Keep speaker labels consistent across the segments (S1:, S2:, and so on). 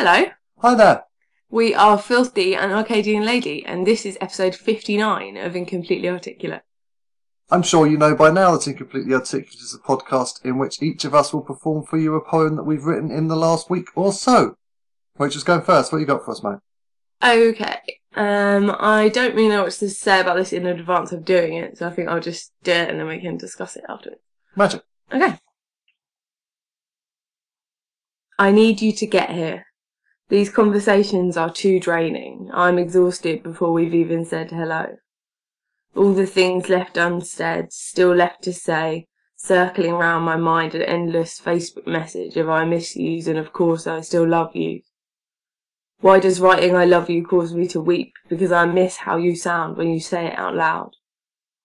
S1: Hello,
S2: Hi there.
S1: we are Filthy and Arcadian Lady, and this is episode 59 of Incompletely Articulate.
S2: I'm sure you know by now that Incompletely Articulate is a podcast in which each of us will perform for you a poem that we've written in the last week or so. Rachel's going first. What you got for us, mate?
S1: Okay, um, I don't really know what to say about this in advance of doing it, so I think I'll just do it and then we can discuss it afterwards.
S2: Magic.
S1: Okay. I need you to get here. These conversations are too draining. I'm exhausted before we've even said hello. All the things left unsaid, still left to say, circling round my mind an endless Facebook message of I miss yous and of course I still love you. Why does writing I love you cause me to weep? Because I miss how you sound when you say it out loud.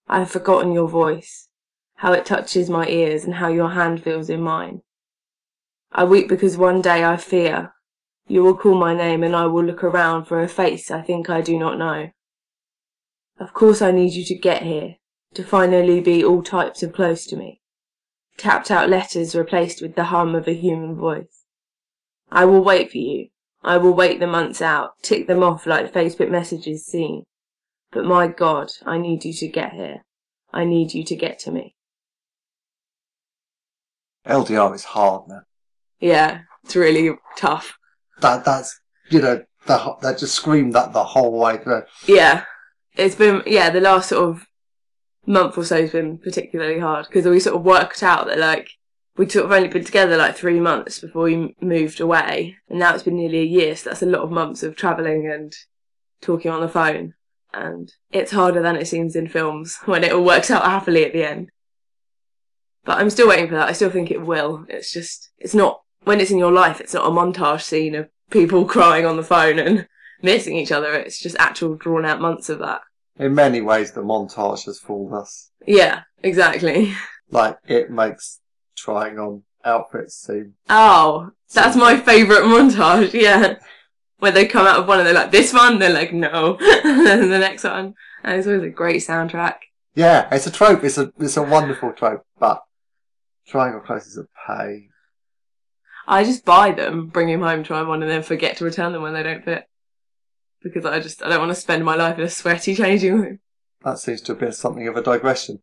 S1: I have forgotten your voice, how it touches my ears and how your hand feels in mine. I weep because one day I fear you will call my name and I will look around for a face I think I do not know. Of course I need you to get here, to finally be all types of close to me. Tapped out letters replaced with the hum of a human voice. I will wait for you. I will wait the months out, tick them off like Facebook messages seen. But my God, I need you to get here. I need you to get to me.
S2: LDR is hard, man.
S1: Yeah, it's really tough.
S2: That that's you know that that just screamed that the whole way through.
S1: Yeah, it's been yeah the last sort of month or so has been particularly hard because we sort of worked out that like we'd sort of only been together like three months before we moved away, and now it's been nearly a year, so that's a lot of months of travelling and talking on the phone, and it's harder than it seems in films when it all works out happily at the end. But I'm still waiting for that. I still think it will. It's just it's not when it's in your life. It's not a montage scene of people crying on the phone and missing each other. It's just actual drawn out months of that.
S2: In many ways, the montage has fooled us.
S1: Yeah, exactly.
S2: Like it makes trying on outfits seem.
S1: Oh, that's my favourite montage, yeah. Where they come out of one and they're like, this one, they're like, no. and then the next one. And it's always a great soundtrack.
S2: Yeah, it's a trope. It's a it's a wonderful trope, but trying on clothes is a pain.
S1: I just buy them, bring them home, try them on, and then forget to return them when they don't fit. Because I just, I don't want to spend my life in a sweaty changing room.
S2: That seems to have been something of a digression.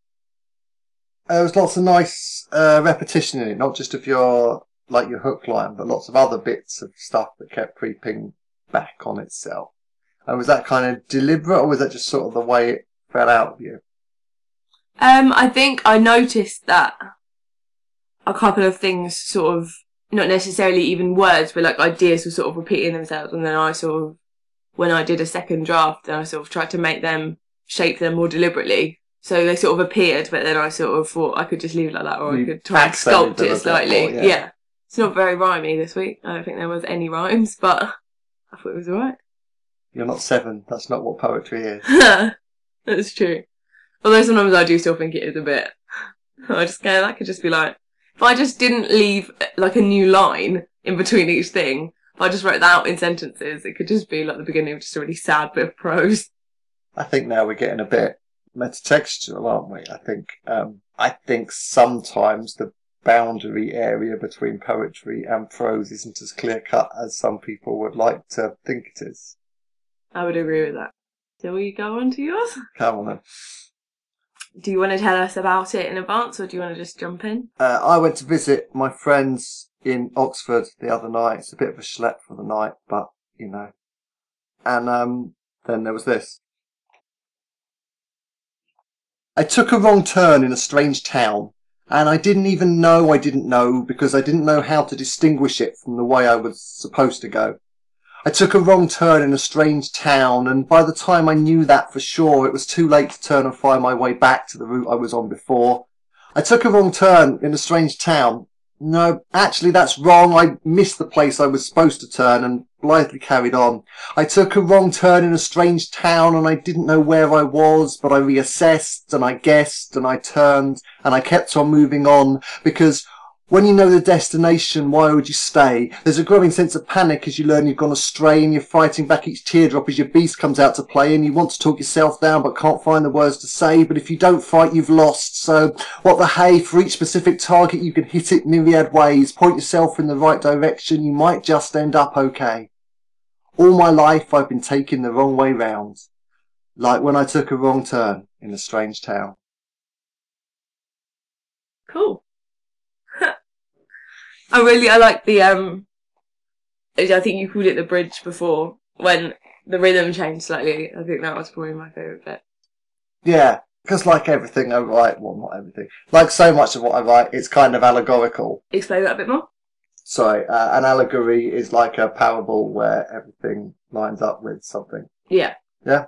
S2: Uh, There was lots of nice uh, repetition in it, not just of your like your hook line, but lots of other bits of stuff that kept creeping back on itself. And was that kind of deliberate, or was that just sort of the way it fell out of you?
S1: Um, I think I noticed that a couple of things sort of, not necessarily even words, but like ideas were sort of repeating themselves. And then I sort of, when I did a second draft, then I sort of tried to make them, shape them more deliberately. So they sort of appeared, but then I sort of thought I could just leave it like that or I could try and sculpt it slightly.
S2: more, yeah.
S1: yeah. It's not very rhymey this week. I don't think there was any rhymes, but I thought it was alright.
S2: You're not seven. That's not what poetry is.
S1: That's true. Although sometimes I do still think it is a bit. I just go, that could just be like, if I just didn't leave like a new line in between each thing, if I just wrote that out in sentences, it could just be like the beginning of just a really sad bit of prose.
S2: I think now we're getting a bit metatextual, aren't we? I think um, I think sometimes the boundary area between poetry and prose isn't as clear cut as some people would like to think it is.
S1: I would agree with that. Shall we go on to yours?
S2: Come on then.
S1: Do you want to tell us about it in advance or do you want to just jump in?
S2: Uh, I went to visit my friends in Oxford the other night. It's a bit of a schlep for the night, but you know. And um, then there was this. I took a wrong turn in a strange town, and I didn't even know I didn't know because I didn't know how to distinguish it from the way I was supposed to go. I took a wrong turn in a strange town, and by the time I knew that for sure, it was too late to turn and find my way back to the route I was on before. I took a wrong turn in a strange town. No, actually that's wrong. I missed the place I was supposed to turn and blithely carried on. I took a wrong turn in a strange town and I didn't know where I was, but I reassessed and I guessed and I turned and I kept on moving on because when you know the destination, why would you stay? There's a growing sense of panic as you learn you've gone astray and you're fighting back each teardrop as your beast comes out to play and you want to talk yourself down but can't find the words to say. But if you don't fight, you've lost. So what the hay for each specific target, you can hit it myriad ways. Point yourself in the right direction. You might just end up okay. All my life, I've been taking the wrong way round. Like when I took a wrong turn in a strange town.
S1: Cool. I really I like the um. I think you called it the bridge before when the rhythm changed slightly. I think that was probably my favourite bit.
S2: Yeah, because like everything I write, well, not everything, like so much of what I write, it's kind of allegorical.
S1: Explain that a bit more.
S2: Sorry, uh, an allegory is like a parable where everything lines up with something.
S1: Yeah. Yeah.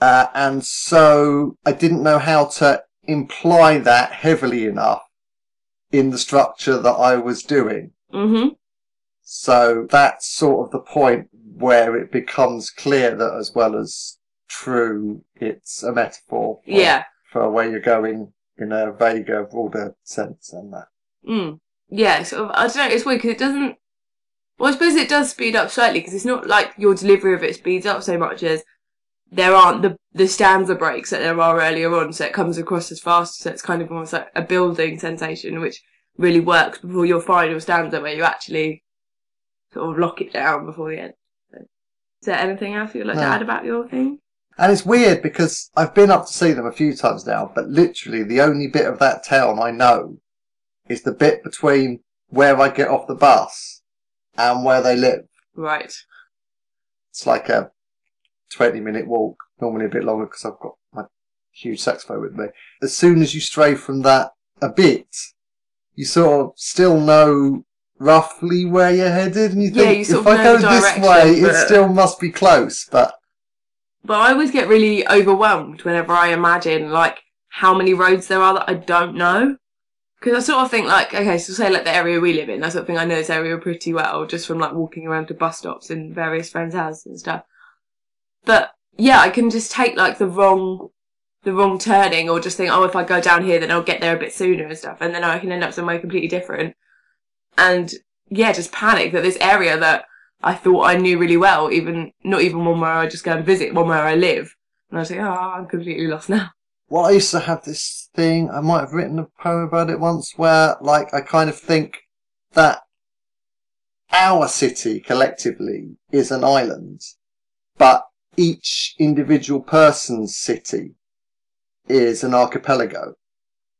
S2: Uh, and so I didn't know how to imply that heavily enough in the structure that I was doing.
S1: Mhm.
S2: So that's sort of the point where it becomes clear that as well as true, it's a metaphor for,
S1: Yeah.
S2: for where you're going in a vaguer, broader sense and that.
S1: Mm. Yeah. Sort of. I don't know. It's weird because it doesn't. Well, I suppose it does speed up slightly because it's not like your delivery of it speeds up so much as there aren't the the stanza breaks that there are earlier on, so it comes across as fast. So it's kind of almost like a building sensation, which really works before your final stanza, where you actually sort of lock it down before the end. So, is there anything else you'd like to add about your thing?
S2: And it's weird because I've been up to see them a few times now, but literally the only bit of that town I know is the bit between where I get off the bus and where they live.
S1: Right.
S2: It's like a 20 minute walk, normally a bit longer because I've got my huge saxophone with me. As soon as you stray from that a bit, you sort of still know roughly where you're headed and you
S1: Yeah,
S2: think
S1: you
S2: if I go this way, it still must be close, but
S1: But I always get really overwhelmed whenever I imagine like how many roads there are that I don't know. Because I sort of think like, okay, so say like the area we live in, I sort of think I know this area pretty well just from like walking around to bus stops and various friends' houses and stuff. But yeah, I can just take like the wrong, the wrong turning or just think, oh, if I go down here, then I'll get there a bit sooner and stuff. And then I can end up somewhere completely different. And yeah, just panic that this area that I thought I knew really well, even not even one where I just go and visit, one where I live. And I was like, oh, I'm completely lost now.
S2: Well, I used to have this thing, I might have written a poem about it once, where, like, I kind of think that our city collectively is an island, but each individual person's city is an archipelago.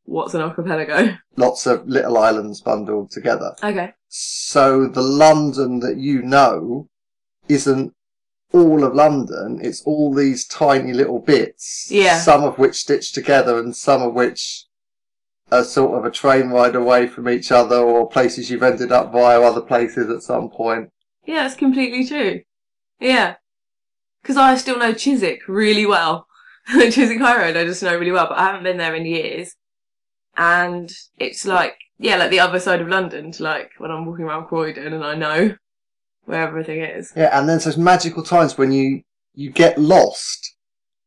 S1: What's an archipelago?
S2: Lots of little islands bundled together.
S1: Okay.
S2: So the London that you know isn't all of London. It's all these tiny little bits.
S1: Yeah.
S2: Some of which stitched together and some of which are sort of a train ride away from each other or places you've ended up via other places at some point.
S1: Yeah, it's completely true. Yeah. Because I still know Chiswick really well. Chiswick High Road I just know really well, but I haven't been there in years. And it's like, yeah, like the other side of London to like when I'm walking around Croydon and I know where everything is.
S2: Yeah, and then there's those magical times when you, you get lost,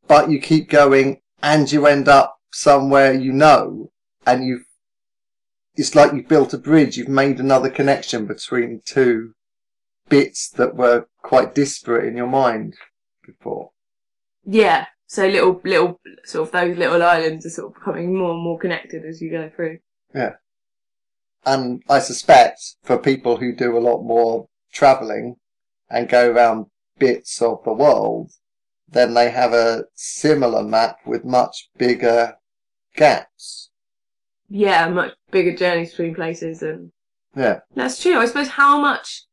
S2: but you keep going and you end up somewhere you know and you've, it's like you've built a bridge, you've made another connection between two bits that were quite disparate in your mind before.
S1: Yeah. So little, little, sort of those little islands are sort of becoming more and more connected as you go through. Yeah.
S2: And I suspect for people who do a lot more travelling and go around bits of the world, then they have a similar map with much bigger gaps.
S1: Yeah, much bigger journeys between places and
S2: Yeah.
S1: That's true. I suppose how much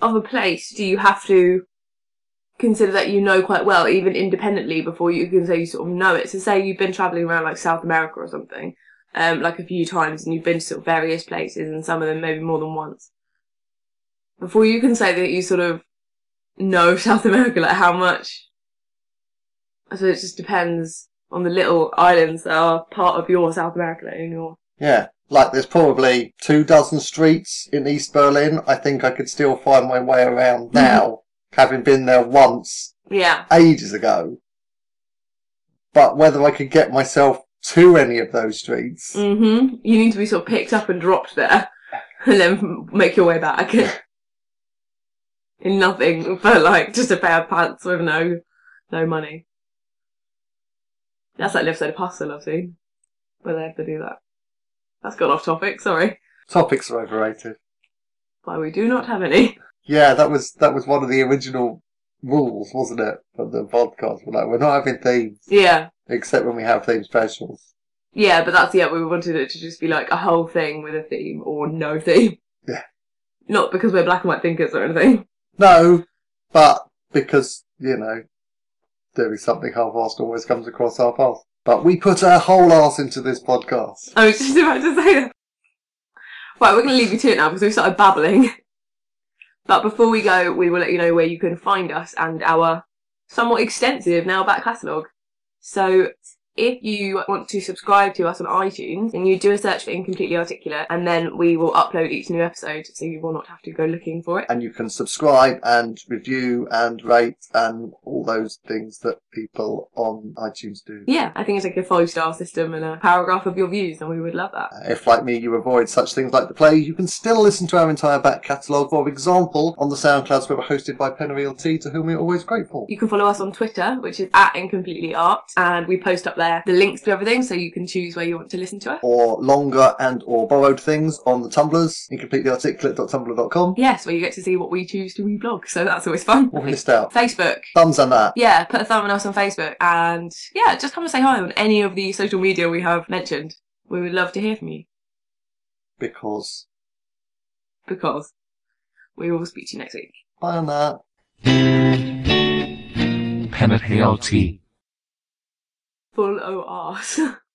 S1: of a place do you have to consider that you know quite well, even independently, before you can say you sort of know it? So say you've been travelling around like South America or something, um, like a few times and you've been to sort of various places and some of them maybe more than once. Before you can say that you sort of know South America, like how much So it just depends on the little islands that are part of your South America in your
S2: Yeah. Like there's probably two dozen streets in East Berlin. I think I could still find my way around now, having been there once
S1: Yeah.
S2: ages ago. But whether I could get myself to any of those streets,
S1: Mhm. You need to be sort of picked up and dropped there. and then make your way back. In nothing but like just a pair of pants with no no money. That's like episode of Hustle I've seen. Where they have to do that. That's gone off topic, sorry.
S2: Topics are overrated.
S1: Why we do not have any.
S2: Yeah, that was that was one of the original rules, wasn't it, for the podcast? We're like, we're not having themes
S1: Yeah.
S2: except when we have theme specials.
S1: Yeah, but that's yeah, we wanted it to just be like a whole thing with a theme or no theme.
S2: Yeah.
S1: Not because we're black and white thinkers or anything.
S2: No, but because you know, doing something half-assed always comes across half-assed. But we put our whole ass into this podcast.
S1: I was just about to say that. Right, we're going to leave you to it now because we've started babbling. But before we go, we will let you know where you can find us and our somewhat extensive now back catalogue. So if you want to subscribe to us on iTunes, then you do a search for Incompletely Articulate and then we will upload each new episode so you will not have to go looking for it.
S2: And you can subscribe and review and rate and all those things that people on iTunes do.
S1: Yeah, I think it's like a five star system and a paragraph of your views and we would love that.
S2: Uh, If, like me, you avoid such things like the play, you can still listen to our entire back catalogue, for example, on the SoundClouds where we're hosted by Penreal T, to whom we're always grateful.
S1: You can follow us on Twitter, which is at Incompletely Art, and we post up there the links to everything so you can choose where you want to listen to us.
S2: Or longer and or borrowed things on the Tumblrs, incompletelyarticulate.tumblr.com.
S1: Yes, where you get to see what we choose to reblog, so that's always fun.
S2: What have we missed out?
S1: Facebook.
S2: Thumbs on that.
S1: Yeah, put a thumb on us on Facebook and yeah, just come and say hi on any of the social media we have mentioned. We would love to hear from you
S2: Because.
S1: because we will speak to you next week.
S2: Bye on that.
S3: Penapale Tea.
S1: Full ORs.